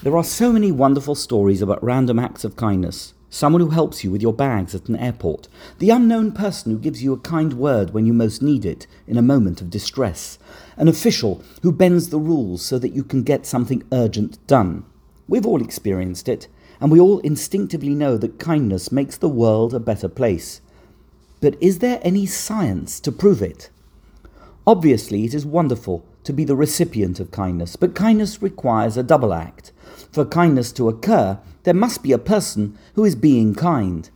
There are so many wonderful stories about random acts of kindness. Someone who helps you with your bags at an airport. The unknown person who gives you a kind word when you most need it in a moment of distress. An official who bends the rules so that you can get something urgent done. We've all experienced it, and we all instinctively know that kindness makes the world a better place. But is there any science to prove it? Obviously, it is wonderful to be the recipient of kindness, but kindness requires a double act. For kindness to occur, there must be a person who is being kind.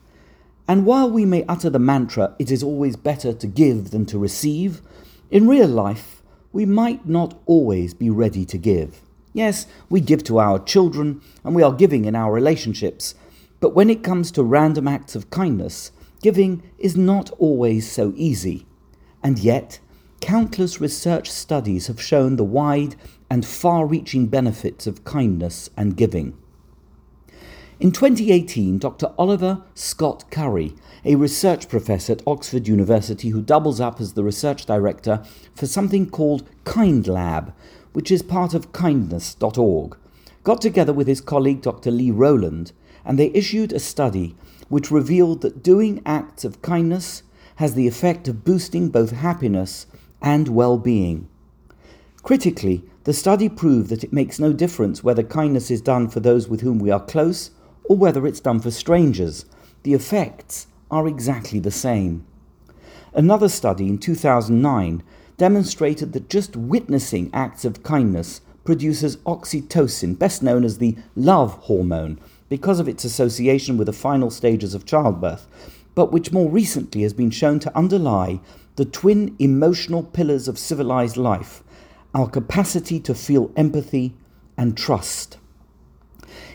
And while we may utter the mantra, it is always better to give than to receive, in real life, we might not always be ready to give. Yes, we give to our children, and we are giving in our relationships, but when it comes to random acts of kindness, giving is not always so easy. And yet, countless research studies have shown the wide and far reaching benefits of kindness and giving. In 2018, Dr. Oliver Scott Curry, a research professor at Oxford University who doubles up as the research director for something called Kind Lab, which is part of kindness.org, got together with his colleague Dr. Lee Rowland and they issued a study which revealed that doing acts of kindness has the effect of boosting both happiness and well being. Critically, the study proved that it makes no difference whether kindness is done for those with whom we are close or whether it's done for strangers. The effects are exactly the same. Another study in 2009 demonstrated that just witnessing acts of kindness produces oxytocin, best known as the love hormone, because of its association with the final stages of childbirth, but which more recently has been shown to underlie the twin emotional pillars of civilized life our capacity to feel empathy and trust.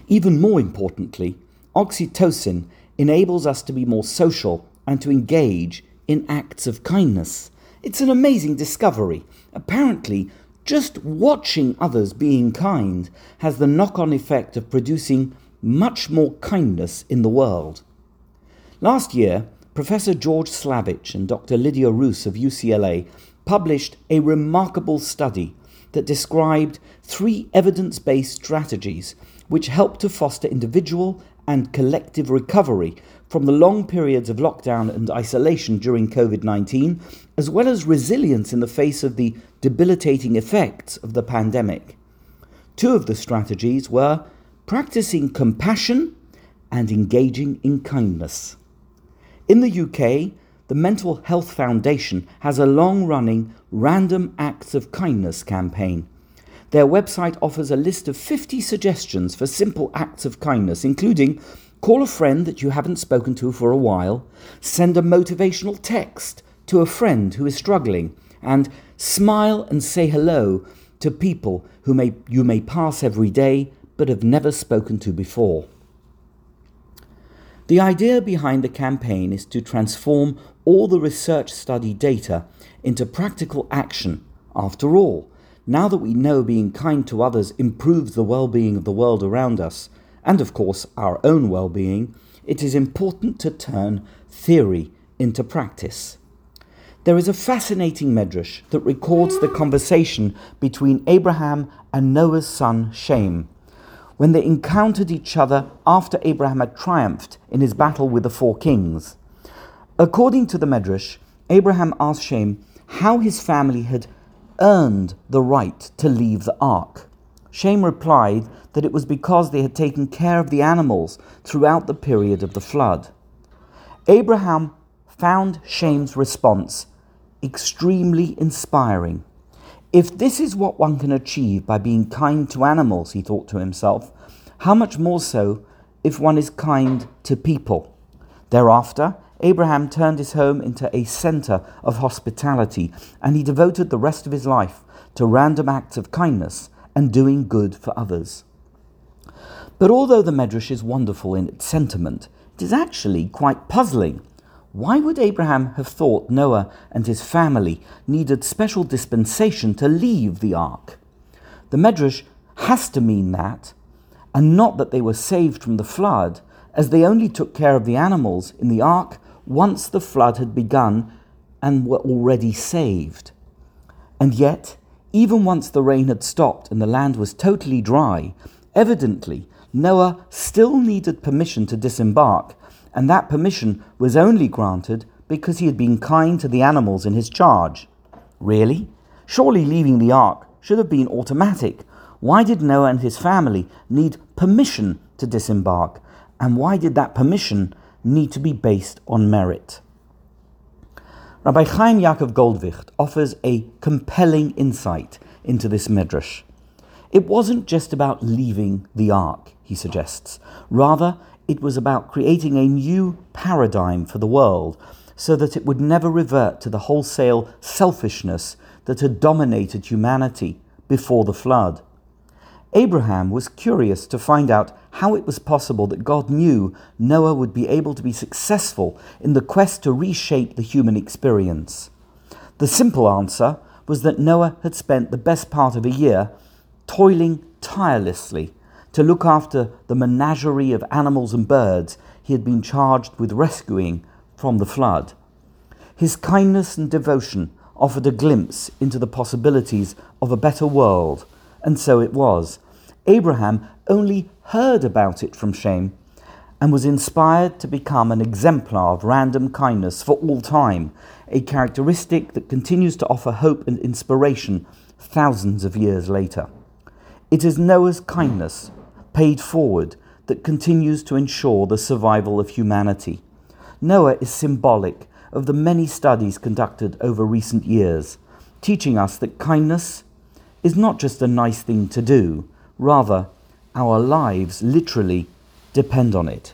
Even more importantly, oxytocin enables us to be more social and to engage in acts of kindness. It's an amazing discovery. Apparently, just watching others being kind has the knock on effect of producing much more kindness in the world. Last year, Professor George Slavich and Dr. Lydia Roos of UCLA published a remarkable study that described three evidence based strategies which help to foster individual and collective recovery from the long periods of lockdown and isolation during COVID 19, as well as resilience in the face of the debilitating effects of the pandemic. Two of the strategies were practicing compassion and engaging in kindness. In the UK, the Mental Health Foundation has a long running Random Acts of Kindness campaign. Their website offers a list of 50 suggestions for simple acts of kindness, including call a friend that you haven't spoken to for a while, send a motivational text to a friend who is struggling, and smile and say hello to people who may, you may pass every day but have never spoken to before. The idea behind the campaign is to transform all the research study data into practical action. After all, now that we know being kind to others improves the well being of the world around us, and of course our own well being, it is important to turn theory into practice. There is a fascinating medrash that records the conversation between Abraham and Noah's son Shem when they encountered each other after Abraham had triumphed in his battle with the four kings. According to the Medrash, Abraham asked Shem how his family had earned the right to leave the ark. Shem replied that it was because they had taken care of the animals throughout the period of the flood. Abraham found Shem's response extremely inspiring. If this is what one can achieve by being kind to animals, he thought to himself, how much more so if one is kind to people? Thereafter, Abraham turned his home into a center of hospitality, and he devoted the rest of his life to random acts of kindness and doing good for others. But although the Medrash is wonderful in its sentiment, it is actually quite puzzling why would Abraham have thought Noah and his family needed special dispensation to leave the ark? The Medrash has to mean that, and not that they were saved from the flood, as they only took care of the animals in the ark once the flood had begun and were already saved. And yet, even once the rain had stopped and the land was totally dry, Evidently, Noah still needed permission to disembark, and that permission was only granted because he had been kind to the animals in his charge. Really? Surely leaving the ark should have been automatic. Why did Noah and his family need permission to disembark? And why did that permission need to be based on merit? Rabbi Chaim Yaakov Goldvicht offers a compelling insight into this midrash. It wasn't just about leaving the ark, he suggests. Rather, it was about creating a new paradigm for the world so that it would never revert to the wholesale selfishness that had dominated humanity before the flood. Abraham was curious to find out how it was possible that God knew Noah would be able to be successful in the quest to reshape the human experience. The simple answer was that Noah had spent the best part of a year toiling tirelessly to look after the menagerie of animals and birds he had been charged with rescuing from the flood. His kindness and devotion offered a glimpse into the possibilities of a better world, and so it was. Abraham only heard about it from Shem and was inspired to become an exemplar of random kindness for all time, a characteristic that continues to offer hope and inspiration thousands of years later. It is Noah's kindness, paid forward, that continues to ensure the survival of humanity. Noah is symbolic of the many studies conducted over recent years, teaching us that kindness is not just a nice thing to do, rather, our lives literally depend on it.